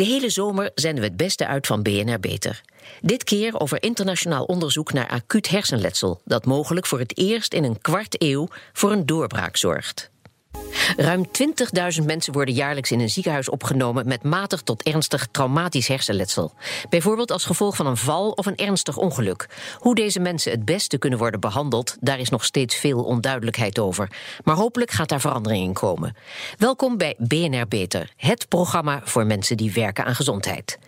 De hele zomer zenden we het beste uit van BNR Beter. Dit keer over internationaal onderzoek naar acuut hersenletsel, dat mogelijk voor het eerst in een kwart eeuw voor een doorbraak zorgt. Ruim 20.000 mensen worden jaarlijks in een ziekenhuis opgenomen met matig tot ernstig traumatisch hersenletsel. Bijvoorbeeld als gevolg van een val of een ernstig ongeluk. Hoe deze mensen het beste kunnen worden behandeld, daar is nog steeds veel onduidelijkheid over. Maar hopelijk gaat daar verandering in komen. Welkom bij BNR Beter, het programma voor mensen die werken aan gezondheid.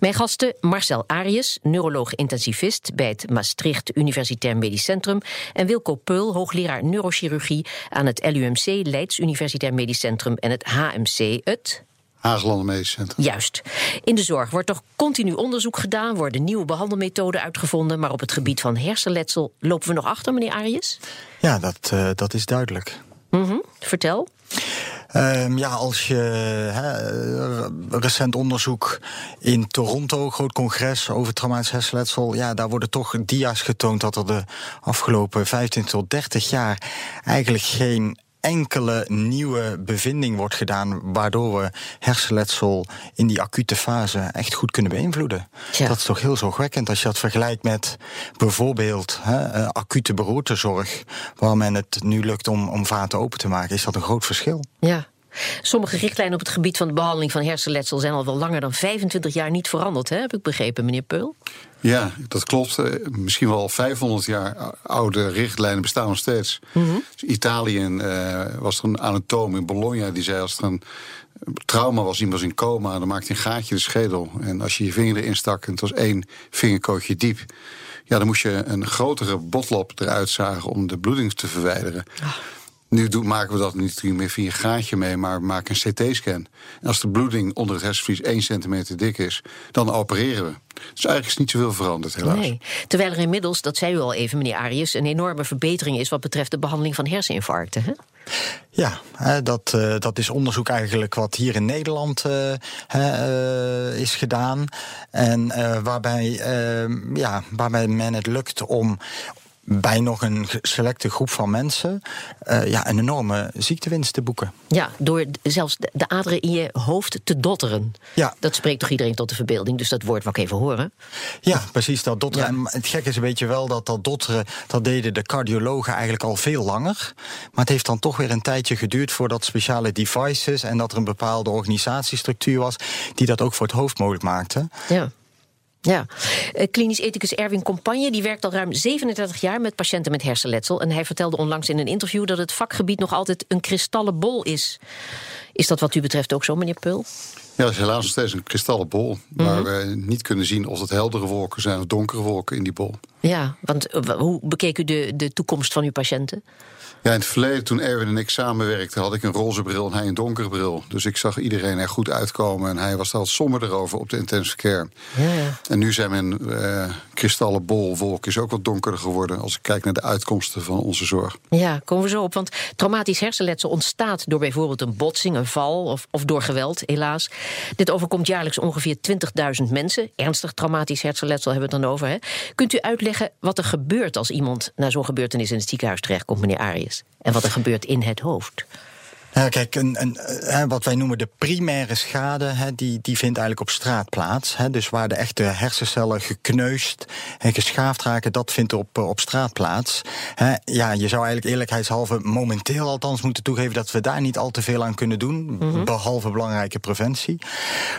Mijn gasten Marcel Arius, neuroloog-intensivist bij het Maastricht Universitair Medisch Centrum, en Wilco Peul, hoogleraar neurochirurgie aan het LUMC Leids Universitair Medisch Centrum en het HMC, het Haaglanden Medisch Centrum. Juist. In de zorg wordt toch continu onderzoek gedaan, worden nieuwe behandelmethoden uitgevonden, maar op het gebied van hersenletsel lopen we nog achter, meneer Arius? Ja, dat, uh, dat is duidelijk. Mm -hmm. Vertel. Um, ja, als je he, recent onderzoek in Toronto, groot congres over traumatisch hersenletsel, ja, daar worden toch dia's getoond dat er de afgelopen 15 tot 30 jaar eigenlijk geen enkele nieuwe bevinding wordt gedaan, waardoor we hersenletsel in die acute fase echt goed kunnen beïnvloeden. Ja. Dat is toch heel zorgwekkend als je dat vergelijkt met bijvoorbeeld hè, acute beroertezorg, waar men het nu lukt om, om vaten open te maken, is dat een groot verschil. Ja. Sommige richtlijnen op het gebied van de behandeling van hersenletsel zijn al wel langer dan 25 jaar niet veranderd, hè? heb ik begrepen, meneer Peul? Ja, dat klopt. Misschien wel 500 jaar oude richtlijnen bestaan nog steeds. Mm -hmm. dus Italië uh, was er een anatoom in Bologna die zei als er een trauma was, iemand was in coma, dan maakte een gaatje de schedel. En als je je vinger erin stak en het was één vingerkootje diep, ja, dan moest je een grotere botlop eruit zagen om de bloeding te verwijderen. Oh. Nu doen, maken we dat niet meer via een gaatje mee, maar we maken een CT-scan. En als de bloeding onder het hersenvlies 1 centimeter dik is, dan opereren we. Dus eigenlijk is niet zoveel veranderd, helaas. Nee. Terwijl er inmiddels, dat zei u al even, meneer Arius, een enorme verbetering is wat betreft de behandeling van herseninfarcten. Hè? Ja, dat, uh, dat is onderzoek eigenlijk wat hier in Nederland uh, uh, is gedaan. En waarbij, ja, waarbij men het lukt om bij nog een selecte groep van mensen uh, ja, een enorme ziektewinst te boeken. Ja, door zelfs de aderen in je hoofd te dotteren. Ja. Dat spreekt toch iedereen tot de verbeelding, dus dat woord wil ik even horen. Ja, precies, dat dotteren. Ja. Het gekke is een beetje wel dat dat dotteren, dat deden de cardiologen eigenlijk al veel langer. Maar het heeft dan toch weer een tijdje geduurd voordat speciale devices en dat er een bepaalde organisatiestructuur was die dat ook voor het hoofd mogelijk maakte. Ja. Ja, klinisch ethicus Erwin Compagne die werkt al ruim 37 jaar met patiënten met hersenletsel. En hij vertelde onlangs in een interview dat het vakgebied nog altijd een kristallen bol is. Is dat wat u betreft ook zo, meneer Pul? Ja, dat is helaas nog steeds een kristallen bol. Waar mm -hmm. we niet kunnen zien of het heldere wolken zijn of donkere wolken in die bol. Ja, want hoe bekeek u de, de toekomst van uw patiënten? Ja, in het verleden, toen Erwin en ik samenwerkten, had ik een roze bril en hij een donkere bril. Dus ik zag iedereen er goed uitkomen en hij was al somber erover op de intensive care. Ja, ja. En nu zijn mijn uh, kristallen bol, wolk is ook wat donkerder geworden als ik kijk naar de uitkomsten van onze zorg. Ja, komen we zo op. Want traumatisch hersenletsel ontstaat door bijvoorbeeld een botsing, een val of, of door geweld, helaas. Dit overkomt jaarlijks ongeveer 20.000 mensen. Ernstig traumatisch hersenletsel hebben we het dan over. Hè? Kunt u uitleggen wat er gebeurt als iemand na zo'n gebeurtenis in het ziekenhuis terechtkomt, meneer En wat er gebeurt in het hoofd. Ja, kijk, een, een, wat wij noemen de primaire schade, die, die vindt eigenlijk op straat plaats. Dus waar de echte hersencellen gekneusd en geschaafd raken, dat vindt op, op straat plaats. Ja, je zou eigenlijk eerlijkheidshalve momenteel althans moeten toegeven dat we daar niet al te veel aan kunnen doen, mm-hmm. behalve belangrijke preventie.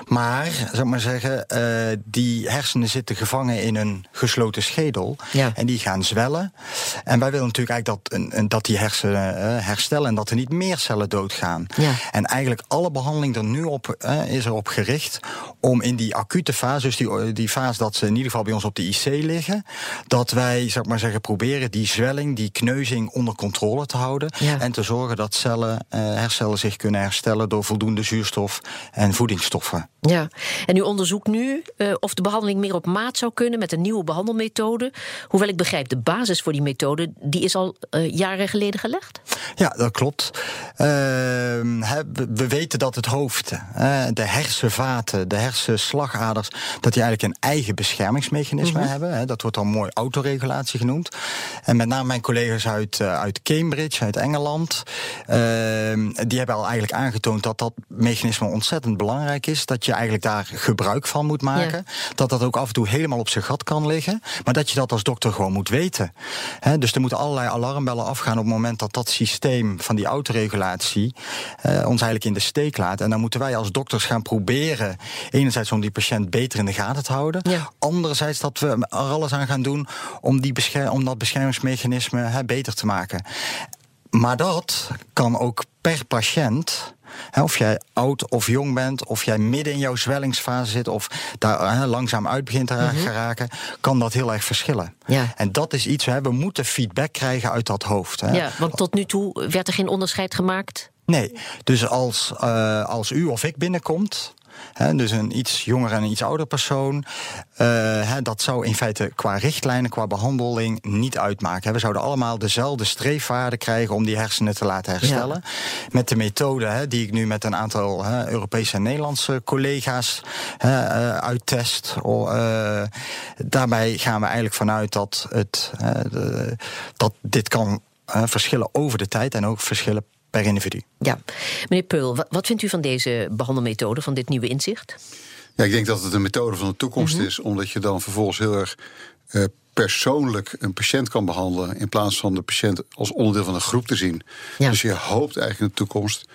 Maar, zou ik maar zeggen, uh, die hersenen zitten gevangen in een gesloten schedel ja. en die gaan zwellen. En wij willen natuurlijk eigenlijk dat, dat die hersenen herstellen en dat er niet meer cellen dood gaan. Ja. En eigenlijk alle behandeling er nu op eh, is erop gericht om in die acute fase, dus die, die fase dat ze in ieder geval bij ons op de IC liggen, dat wij, zeg maar zeggen, proberen die zwelling, die kneuzing onder controle te houden. Ja. En te zorgen dat cellen, uh, hercellen zich kunnen herstellen door voldoende zuurstof en voedingsstoffen. Ja, en u onderzoekt nu uh, of de behandeling meer op maat zou kunnen met een nieuwe behandelmethode. Hoewel ik begrijp, de basis voor die methode die is al uh, jaren geleden gelegd. Ja, dat klopt. Uh, we, weten dat het hoofd, de hersenvaten, de hersenslagaders, dat die eigenlijk een eigen beschermingsmechanisme mhm. hebben. dat wordt dan mooi autoregulatie genoemd. En met name mijn collega's uit, uh, uit Cambridge, uit Engeland, ehm, die hebben al eigenlijk aangetoond dat dat mechanisme ontzettend belangrijk is. Dat je eigenlijk daar gebruik van moet maken. Dat dat ook af en toe helemaal op zijn gat kan liggen. Maar dat je dat als dokter gewoon moet weten. dus er moeten allerlei alarmbellen afgaan op het moment dat dat systeem van die autoregulatie uh, ons eigenlijk in de steek laat. En dan moeten wij als dokters gaan proberen, enerzijds om die patiënt beter in de gaten te houden. Anderzijds dat we er alles aan gaan doen om, die om dat beschermingsmechanisme beter te maken. Maar dat kan ook per patiënt of jij oud of jong bent, of jij midden in jouw zwellingsfase zit, of daar langzaam uit begint te mhm. raken, kan dat heel erg verschillen. Ja. En dat is iets, hè, we moeten feedback krijgen uit dat hoofd. Hè. Ja, want tot nu toe werd er geen onderscheid gemaakt? Nee, dus als, uh, als u of ik binnenkomt, dus een iets jonger en een iets ouder persoon. Uh, dat zou in feite qua richtlijnen, qua behandeling niet uitmaken. We zouden allemaal dezelfde streefwaarden krijgen om die hersenen te laten herstellen. Met de methode die ik nu met een aantal Europese en Nederlandse collega's uh, uittest. Daarbij gaan we eigenlijk vanuit dat, het, dat dit kan verschillen over de tijd en ook verschillen per individu. Ja, meneer Peul, wat, vindt u van deze behandelmethode, van dit nieuwe inzicht? Ja, ik denk dat het een methode van de toekomst mhm. is, omdat je dan vervolgens heel erg uh, persoonlijk een patiënt kan behandelen, in plaats van de patiënt als onderdeel van een groep te zien. Dus je hoopt eigenlijk in de toekomst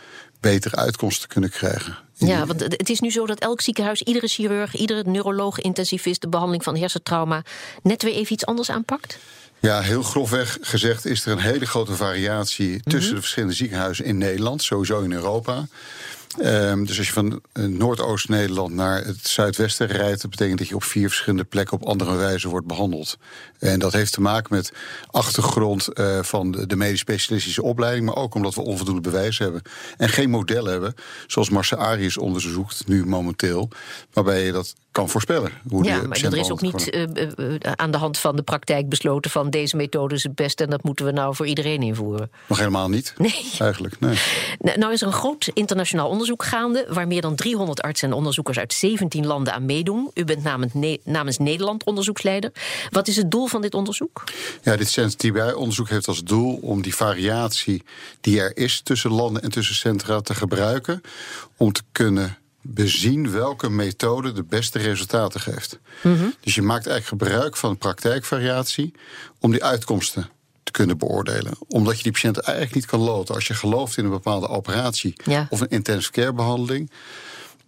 betere uitkomsten te kunnen krijgen. Ja, want het is nu zo dat elk ziekenhuis, iedere chirurg, iedere neuroloog, intensivist de behandeling van hersentrauma net weer even iets anders aanpakt? Ja, heel grofweg gezegd is er een hele grote variatie tussen mhm. de verschillende ziekenhuizen in Nederland, sowieso in Europa. Um, dus als je van eh, Noordoost-Nederland naar het zuidwesten rijdt, dat betekent dat je op vier verschillende plekken op andere wijze wordt behandeld. En dat heeft te maken met achtergrond uh, van de, de medisch specialistische opleiding, maar ook omdat we onvoldoende bewijs hebben en geen model hebben, zoals Marcel Arius onderzoekt nu momenteel, waarbij je dat kan voorspellen. Hoe ja, maar er is ook niet uh, aan de hand van de praktijk besloten van deze methode is het beste en dat moeten we nou voor iedereen invoeren. Nog helemaal niet. Nee. Eigenlijk, nee. Nou, nou is er een groot internationaal onderzoek gaande waar meer dan 300 artsen en onderzoekers uit 17 landen aan meedoen. U bent namens, namens Nederland onderzoeksleider. Wat is het doel van dit onderzoek? Ja, dit CNTBI-onderzoek heeft als doel om die variatie die er is tussen landen en tussen centra te gebruiken om te kunnen bezien welke methode de beste resultaten geeft. Mhm. Dus je maakt eigenlijk gebruik van praktijkvariatie om die uitkomsten te kunnen beoordelen. Omdat je die patiënt eigenlijk niet kan loten. Als je gelooft in een bepaalde operatie of een intensive care behandeling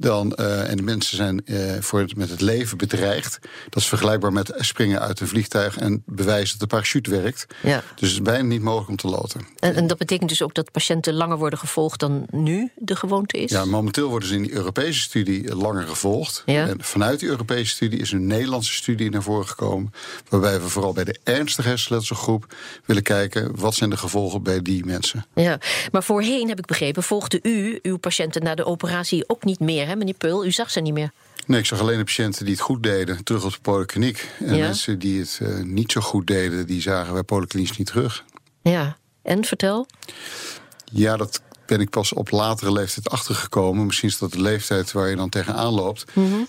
dan, uh, en de mensen zijn uh, voor het, met het leven bedreigd. Dat is vergelijkbaar met springen uit een vliegtuig en bewijzen dat de parachute werkt. Ja. Dus het is bijna niet mogelijk om te loten. En, en, dat betekent dus ook dat patiënten langer worden gevolgd dan nu de gewoonte is? Ja, momenteel worden ze in die Europese studie langer gevolgd. Ja. En vanuit die Europese studie is een Nederlandse studie naar voren gekomen. Waarbij we vooral bij de ernstige hersenletselgroep willen kijken wat zijn de gevolgen bij die mensen. Ja, maar voorheen heb ik begrepen, volgde u uw patiënten na de operatie ook niet meer meneer Peul? U zag ze niet meer. Nee, ik zag alleen de patiënten die het goed deden terug op de polykliniek. En mensen die het uh, niet zo goed deden, die zagen wij polyklinisch niet terug. Ja, en vertel? Ja, dat ben ik pas op latere leeftijd achtergekomen. Misschien is dat de leeftijd waar je dan tegenaan loopt. Mm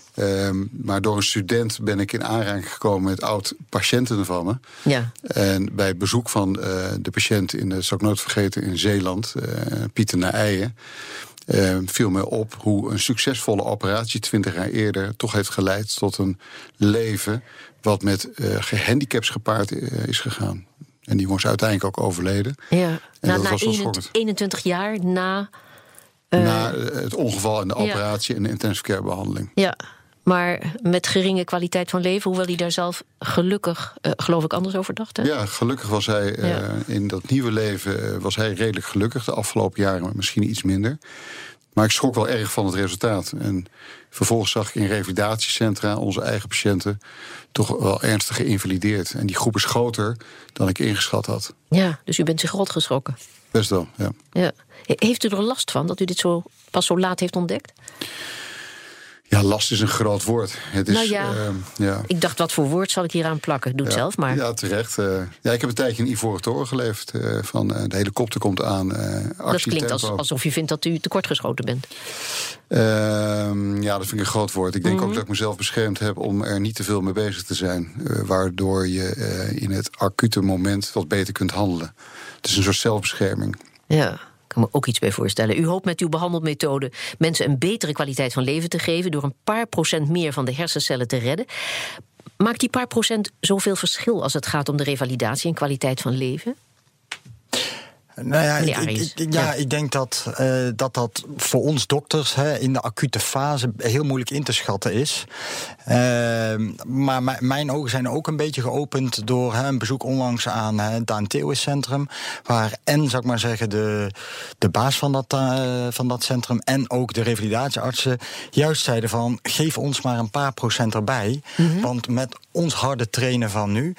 maar door een student ben ik in aanraking gekomen met oud-patiënten van me. Ja. En bij het bezoek van uh, de patiënt in, dat zal ik nooit vergeten, in Zeeland, uh, Pieter naar Eijen uh, viel mij op hoe een succesvolle operatie 20 jaar eerder toch heeft geleid tot een leven wat met uh, gehandicaps gepaard uh, is gegaan. En die was uiteindelijk ook overleden. Ja, en na, na 21, jaar na. Na het ongeval en de operatie en de intensive care behandeling. Ja, maar met geringe kwaliteit van leven, hoewel hij daar zelf gelukkig, uh, geloof ik, anders over dacht. Hè? Ja, gelukkig was hij uh, in dat nieuwe leven uh, was hij redelijk gelukkig. De afgelopen jaren misschien iets minder. Maar ik schrok wel erg van het resultaat. En vervolgens zag ik in revalidatiecentra onze eigen patiënten toch wel ernstig geïnvalideerd. En die groep is groter dan ik ingeschat had. Ja, dus u bent zich rot geschrokken. Best wel, ja. ja. Heeft u er last van dat u dit zo pas zo laat heeft ontdekt? Ja, last is een groot woord. Het is, nou ja, uh, ja, ik dacht, wat voor woord zal ik hier aan plakken? Doe het ja, zelf maar. Ja, terecht. Uh, ja, ik heb een tijdje een ivoren toren geleefd. Uh, van de helikopter komt aan. dat klinkt als, alsof je vindt dat u tekortgeschoten bent. Ehm, ja, dat vind ik een groot woord. Ik denk Mhm. mm -hmm. ook dat ik mezelf beschermd heb om er niet te veel mee bezig te zijn. waardoor je in het acute moment wat beter kunt handelen. Het is een soort zelfbescherming. Ja kan me ook iets bij voorstellen. U hoopt met uw behandelmethode mensen een betere kwaliteit van leven te geven door een paar procent meer van de hersencellen te redden. Maakt die paar procent zoveel verschil als het gaat om de revalidatie en kwaliteit van leven? Nou ja, ik, ik, ik, ja, ik denk dat, uh, dat dat voor ons dokters hè, in de acute fase heel moeilijk in te schatten is. Uh, maar mijn ogen zijn ook een beetje geopend door hè, een bezoek onlangs aan hè, het Antheus Centrum. Waar en, zou ik maar zeggen, de, de baas van dat, uh, van dat centrum en ook de revalidatieartsen juist zeiden van geef ons maar een paar procent erbij. Mm -hmm. Want met ons harde trainen van nu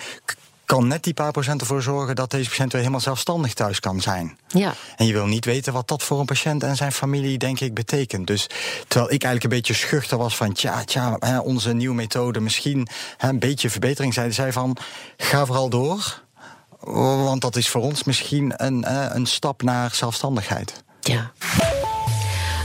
kan net die paar procent ervoor zorgen dat deze patiënt weer helemaal zelfstandig thuis kan zijn. Ja. En je wil niet weten wat dat voor een patiënt en zijn familie, denk ik, betekent. Dus terwijl ik eigenlijk een beetje schuchter was van, tja, tja, hè, onze nieuwe methode misschien hè, een beetje verbetering, zeiden zij van, ga vooral door. Want dat is voor ons misschien een, een stap naar zelfstandigheid. Ja.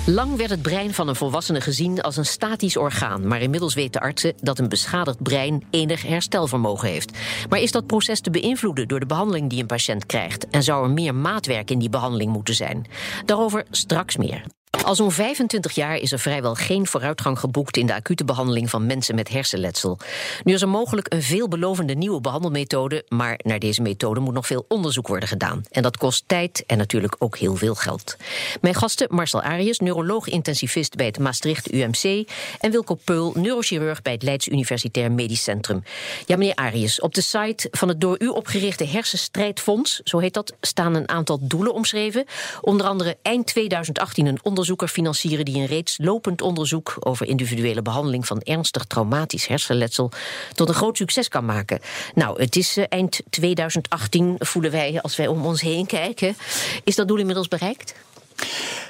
Lang werd het brein van een volwassene gezien als een statisch orgaan, maar inmiddels weten artsen dat een beschadigd brein enig herstelvermogen heeft. Maar is dat proces te beïnvloeden door de behandeling die een patiënt krijgt? En zou er meer maatwerk in die behandeling moeten zijn? Daarover straks meer. Al zo'n 25 jaar is er vrijwel geen vooruitgang geboekt in de acute behandeling van mensen met hersenletsel. Nu is er mogelijk een veelbelovende nieuwe behandelmethode, maar naar deze methode moet nog veel onderzoek worden gedaan. En dat kost tijd en natuurlijk ook heel veel geld. Mijn gasten Marcel Arias, neuroloog-intensivist bij het Maastricht UMC, en Wilco Peul, neurochirurg bij het Leids Universitair Medisch Centrum. Ja, meneer Arias, op de site van het door u opgerichte Hersenstrijdfonds, zo heet dat, staan een aantal doelen omschreven. Onder andere eind 2018 een onderzoek onderzoeker financieren die een reeds lopend onderzoek over individuele behandeling van ernstig traumatisch hersenletsel tot een groot succes kan maken. Nou, het is uh, eind 2018, voelen wij als wij om ons heen kijken. Is dat doel inmiddels bereikt?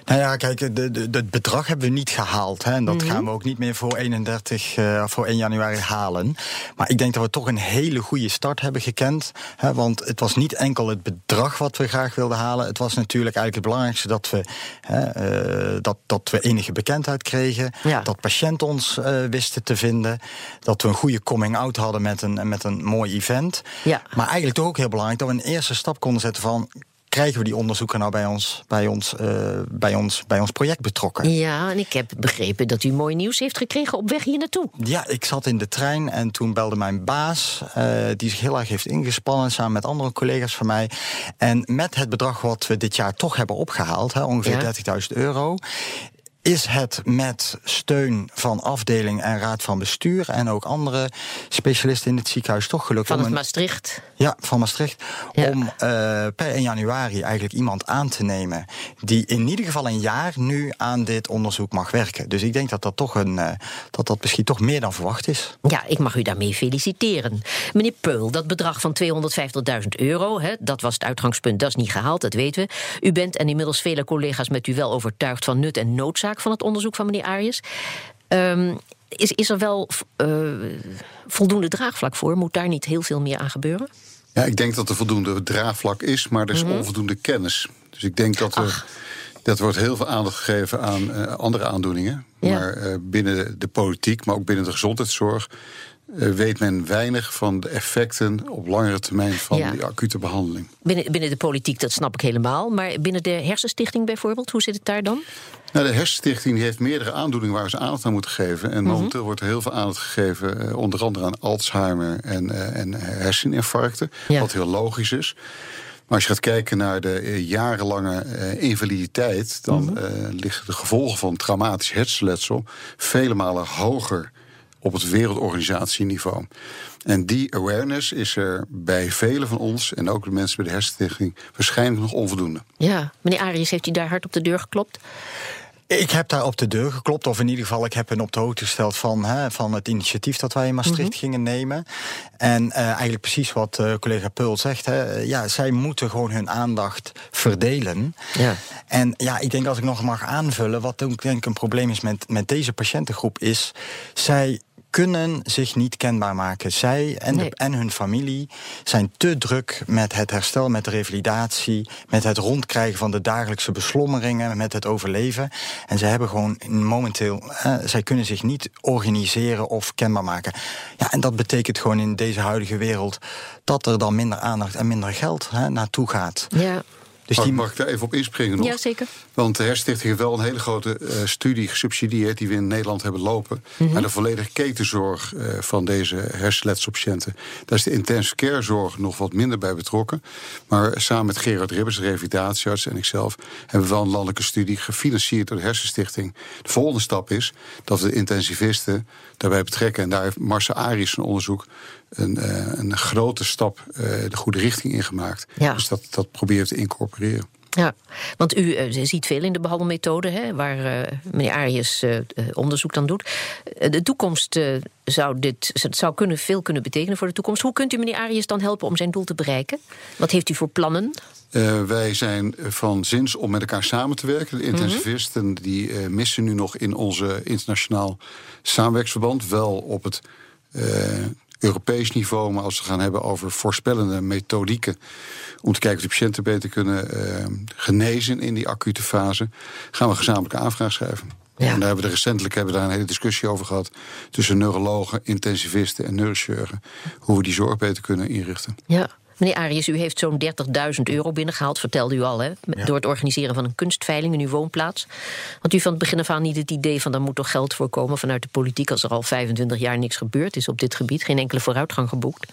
Nou ja, kijk, het bedrag hebben we niet gehaald. Hè, en dat mm -hmm. gaan we ook niet meer voor 31, uh, voor 1 januari halen. Maar ik denk dat we toch een hele goede start hebben gekend. Hè, want het was niet enkel het bedrag wat we graag wilden halen. Het was natuurlijk eigenlijk het belangrijkste dat we, hè, uh, dat, dat we enige bekendheid kregen. Ja. Dat patiënten ons uh, wisten te vinden. Dat we een goede coming-out hadden met een, met een mooi event. Ja. Maar eigenlijk toch ook heel belangrijk dat we een eerste stap konden zetten van krijgen we die onderzoeken nou bij ons, bij ons, uh, bij ons, bij ons project betrokken. Ja, en ik heb begrepen dat u mooi nieuws heeft gekregen op weg hier naartoe. Ja, ik zat in de trein en toen belde mijn baas, uh, die zich heel erg heeft ingespannen samen met andere collega's van mij. En met het bedrag wat we dit jaar toch hebben opgehaald, hè, ongeveer ja. 30.000 euro is het met steun van afdeling en raad van bestuur en ook andere specialisten in het ziekenhuis toch gelukt van het Maastricht. Ja, van Maastricht. Ja. Om uh, per 1 januari eigenlijk iemand aan te nemen die in ieder geval een jaar nu aan dit onderzoek mag werken. Dus ik denk dat dat toch een uh, dat dat misschien toch meer dan verwacht is. Ja, ik mag u daarmee feliciteren. Meneer Peul, dat bedrag van 250.000 euro, hè, dat was het uitgangspunt, dat is niet gehaald, dat weten we. U bent en inmiddels vele collega's met u wel overtuigd van nut en noodzaak van het onderzoek van meneer Arias. Um, is, is er wel uh, voldoende draagvlak voor? Moet daar niet heel veel meer aan gebeuren? Ja, ik denk dat er voldoende draagvlak is, maar er is Mhm. onvoldoende kennis. Dus ik denk dat er. Ach. Dat wordt heel veel aandacht gegeven aan uh, andere aandoeningen. Ja. Maar uh, binnen de politiek, maar ook binnen de gezondheidszorg. Uh, weet men weinig van de effecten op langere termijn van Ja. die acute behandeling. Binnen, binnen de politiek, dat snap ik helemaal. Maar binnen de hersenstichting bijvoorbeeld, hoe zit het daar dan? Nou, de Hersenstichting heeft meerdere aandoeningen waar ze aandacht aan moeten geven. En momenteel wordt er heel veel aandacht gegeven, eh, onder andere aan Alzheimer en, eh, en herseninfarcten. Ja. Wat heel logisch is. Maar als je gaat kijken naar de eh, jarenlange eh, invaliditeit, dan eh, liggen de gevolgen van traumatisch hersenletsel vele malen hoger op het wereldorganisatieniveau. En die awareness is er bij velen van ons en ook de mensen bij de Hersenstichting waarschijnlijk nog onvoldoende. Ja, meneer Arias, heeft u daar hard op de deur geklopt? Ik heb daar op de deur geklopt, of in ieder geval, ik heb hen op de hoogte gesteld van, hè, van het initiatief dat wij in Maastricht Mhm. gingen nemen. En eh, eigenlijk precies wat eh, collega Peul zegt. Hè, ja, zij moeten gewoon hun aandacht verdelen. Ja. En ja, ik denk als ik nog mag aanvullen, wat ook denk ik een probleem is met, met deze patiëntengroep, is zij kunnen zich niet kenbaar maken. Zij en, Nee. de, en hun familie zijn te druk met het herstel, met de revalidatie, met het rondkrijgen van de dagelijkse beslommeringen, met het overleven. En ze hebben gewoon momenteel, eh, zij kunnen zich niet organiseren of kenbaar maken. Ja, en dat betekent gewoon in deze huidige wereld dat er dan minder aandacht en minder geld hè, naartoe gaat. Ja, Dus Mag, die, mag ik daar even op inspringen nog? ja zeker. Want de Herstichting heeft wel een hele grote eh, studie gesubsidieerd... die we in Nederland hebben lopen... Naar de volledige ketenzorg eh, van deze hersenletselpatiënten. Daar is de intensive care zorg nog wat minder bij betrokken. Maar samen met Gerard Ribbers, de revalidatiearts en ikzelf... hebben we wel een landelijke studie gefinancierd door de Hersenstichting. De volgende stap is dat we de intensivisten daarbij betrekken. En daar heeft Marcel Aries een onderzoek... Een, eh, een grote stap eh, de goede richting ingemaakt. Ja. Dus dat, dat proberen we te incorporeren. Ja, want u eh, ziet veel in de behandelmethode, hè, waar meneer Arius onderzoek dan doet. De toekomst zou dit het zou kunnen, veel kunnen betekenen voor de toekomst. Hoe kunt u meneer Arius dan helpen om zijn doel te bereiken? Wat heeft u voor plannen? Wij zijn van zins om met elkaar samen te werken. De intensivisten die missen nu nog in onze internationaal samenwerksverband. Wel op het Europees niveau, maar als we gaan hebben over voorspellende methodieken. om te kijken of de patiënten beter kunnen eh, genezen in die acute fase. gaan we gezamenlijke aanvraag schrijven. Ja. En daar hebben we recentelijk hebben we daar een hele discussie over gehad. tussen neurologen, intensivisten en neurochirurgen. hoe we die zorg beter kunnen inrichten. Ja. Meneer Arius, u heeft zo'n 30.000 euro binnengehaald, vertelde u al, hè, Ja. door het organiseren van een kunstveiling in uw woonplaats. Want u van het begin af aan niet het idee van daar moet toch geld voor komen vanuit de politiek als er al 25 jaar niks gebeurd is op dit gebied, geen enkele vooruitgang geboekt.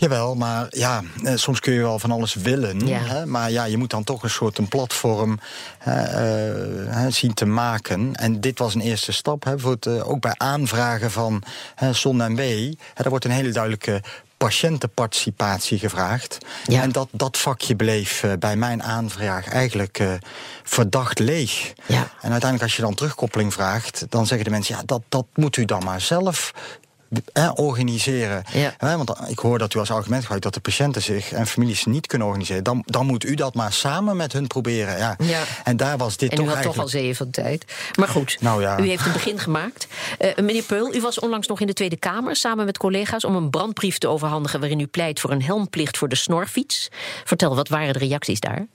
Jawel, maar ja, eh, soms kun je wel van alles willen. Ja. Hè, maar ja, je moet dan toch een soort een platform hè, eh, hè, zien te maken. En dit was een eerste stap. Hè, voor het, eh, ook bij aanvragen van hè, Zon en W. Hè, daar wordt een hele duidelijke patiëntenparticipatie gevraagd. Ja. En dat, dat vakje bleef bij mijn aanvraag eigenlijk verdacht leeg. Ja. En uiteindelijk als je dan terugkoppeling vraagt... dan zeggen de mensen, ja, dat, dat moet u dan maar zelf organiseren. Ja. Want ik hoor dat u als argument gebruikt dat de patiënten zich en families niet kunnen organiseren. Dan, dan moet u dat maar samen met hun proberen. Ja. Ja. En daar was dit En toch u had toch al zeeën van tijd. Maar goed, Nou ja. u heeft een begin gemaakt. Eh, meneer Peul, u was onlangs nog in de Tweede Kamer samen met collega's om een brandbrief te overhandigen waarin u pleit voor een helmplicht voor de snorfiets. Vertel, wat waren de reacties daar?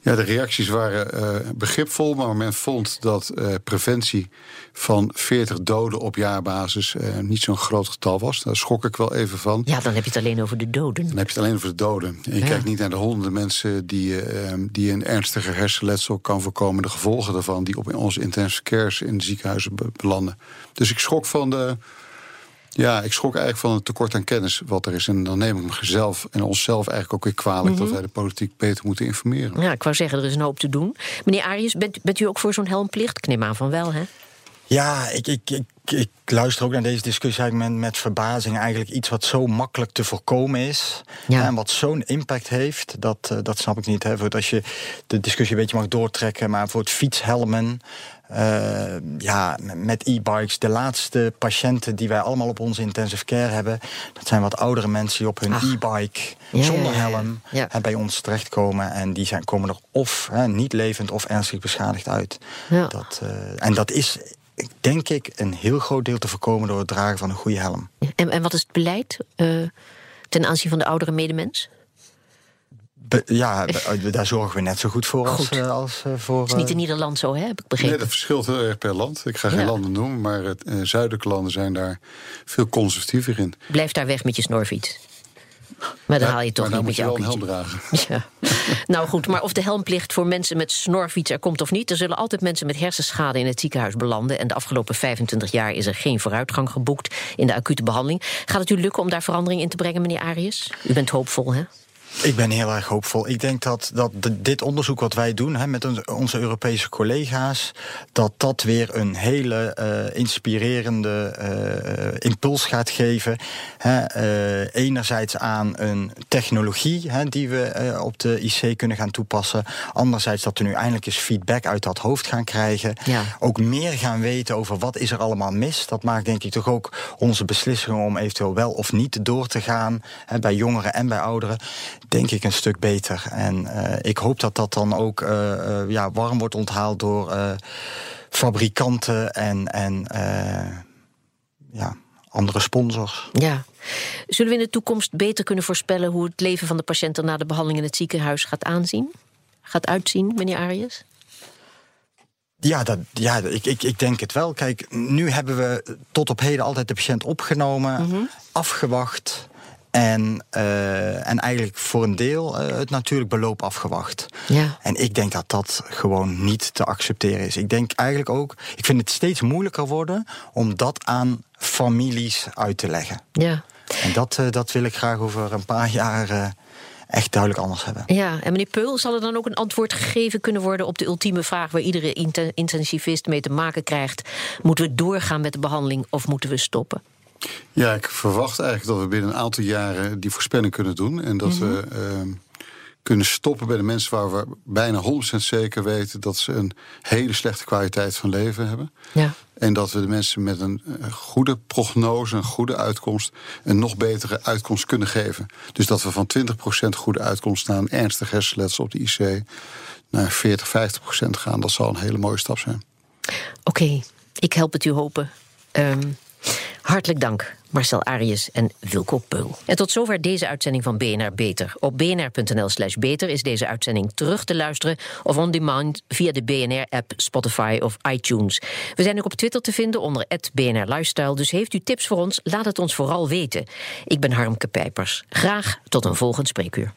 Ja, de reacties waren eh, begripvol, maar men vond dat eh, preventie van 40 doden op jaarbasis eh, niet zo'n groot getal was. Daar schrok ik wel even van. Ja, dan heb je het alleen over de doden. Dan heb je het alleen over de doden. En je Ja. kijkt niet naar de honderden mensen die, eh, die een ernstige hersenletsel kan voorkomen, de gevolgen daarvan, die op in onze intensive cares in de ziekenhuizen be- belanden. Dus ik schrok van de. Ja, ik schrok eigenlijk van het tekort aan kennis wat er is. En dan neem ik mezelf en onszelf eigenlijk ook weer kwalijk dat wij de politiek beter moeten informeren. Ja, ik wou zeggen, er is een hoop te doen. Meneer Arius, bent, bent u ook voor zo'n helmplicht? Ik neem aan van wel, hè? Ja, ik, ik, ik, ik luister ook naar deze discussie eigenlijk met, met verbazing. Eigenlijk iets wat zo makkelijk te voorkomen is. Ja. En wat zo'n impact heeft, dat, eh, dat snap ik niet. Hè. Voor het- als je de discussie een beetje mag doortrekken, maar voor het fietshelmen. eh, ja, met e-bikes. De laatste patiënten die wij allemaal op onze intensive care hebben, dat zijn wat oudere mensen die op hun Ach. e-bike Ja, zonder ja, ja, ja. helm bij ons terechtkomen. En die zijn, komen er of hè, niet levend of ernstig beschadigd uit. Dat, eh, en dat is, denk ik, een heel groot deel te voorkomen door het dragen van een goede helm. En, en wat is het beleid eh, ten aanzien van de oudere medemens? Be- ja, be- daar zorgen we net zo goed voor als, eh, als eh, voor. Het is niet eh, in ieder land zo, hè? Heb ik Nee, begrepen. dat verschilt heel erg per land. Ik ga geen Ja. landen noemen, maar het, eh, zuidelijke landen zijn daar veel conservatiever in. Blijf daar weg met je snorfiets. Maar dan haal je toch niet met je jouw wel een helm dragen. Ja. Nou goed, maar of de helmplicht voor mensen met snorfiets er komt of niet, er zullen altijd mensen met hersenschade in het ziekenhuis belanden. En de afgelopen 25 jaar is er geen vooruitgang geboekt in de acute behandeling. Gaat het u lukken om daar verandering in te brengen, meneer Arius? U bent hoopvol, hè? Ik ben heel erg hoopvol. Ik denk dat, dat dit onderzoek wat wij doen hè, met onze Europese collega's, dat dat weer een hele uh, inspirerende uh, impuls gaat geven. Hè, uh, enerzijds aan een technologie hè, die we op de IC kunnen gaan toepassen. Anderzijds dat we nu eindelijk eens feedback uit dat hoofd gaan krijgen. Ja. Ook meer gaan weten over wat is er allemaal mis. Dat maakt denk ik toch ook onze beslissingen om eventueel wel of niet door te gaan. Hè, bij jongeren en bij ouderen denk ik een stuk beter. En uh, ik hoop dat dat dan ook uh, uh, ja, warm wordt onthaald door fabrikanten en, en ja, andere sponsors. Ja. Zullen we in de toekomst beter kunnen voorspellen hoe het leven van de patiënten na de behandeling in het ziekenhuis gaat aanzien? Gaat uitzien, meneer Arias? Ja, dat, ja ik, ik, ik denk het wel. Kijk, nu hebben we tot op heden altijd de patiënt opgenomen, mm -hmm. afgewacht. En, uh, en eigenlijk voor een deel uh, het natuurlijk beloop afgewacht. Ja. En ik denk dat dat gewoon niet te accepteren is. Ik denk eigenlijk ook, ik vind het steeds moeilijker worden om dat aan families uit te leggen. Ja. En dat, uh, dat wil ik graag over een paar jaar echt duidelijk anders hebben. Ja, en meneer Peul, zal er dan ook een antwoord gegeven kunnen worden op de ultieme vraag waar iedere intensivist mee te maken krijgt? Moeten we doorgaan met de behandeling of moeten we stoppen? Ja, ik verwacht eigenlijk dat we binnen een aantal jaren die voorspelling kunnen doen. En dat we uh, kunnen stoppen bij de mensen waar we bijna 100% zeker weten dat ze een hele slechte kwaliteit van leven hebben. Ja. En dat we de mensen met een goede prognose, een goede uitkomst, een nog betere uitkomst kunnen geven. Dus dat we van 20% goede uitkomst naar een ernstig hersenletsel op de IC naar 40, 50% gaan, dat zal een hele mooie stap zijn. Oké, okay, ik help het u hopen. Um, Hartelijk dank, Marcel Arius en Wilco Peul. En tot zover deze uitzending van BNR Beter. Op bnr.nl/slash beter is deze uitzending terug te luisteren of on demand via de BNR-app, Spotify of iTunes. We zijn ook op Twitter te vinden onder BNR Lifestyle. Dus heeft u tips voor ons? Laat het ons vooral weten. Ik ben Harmke Pijpers. Graag tot een volgend spreekuur.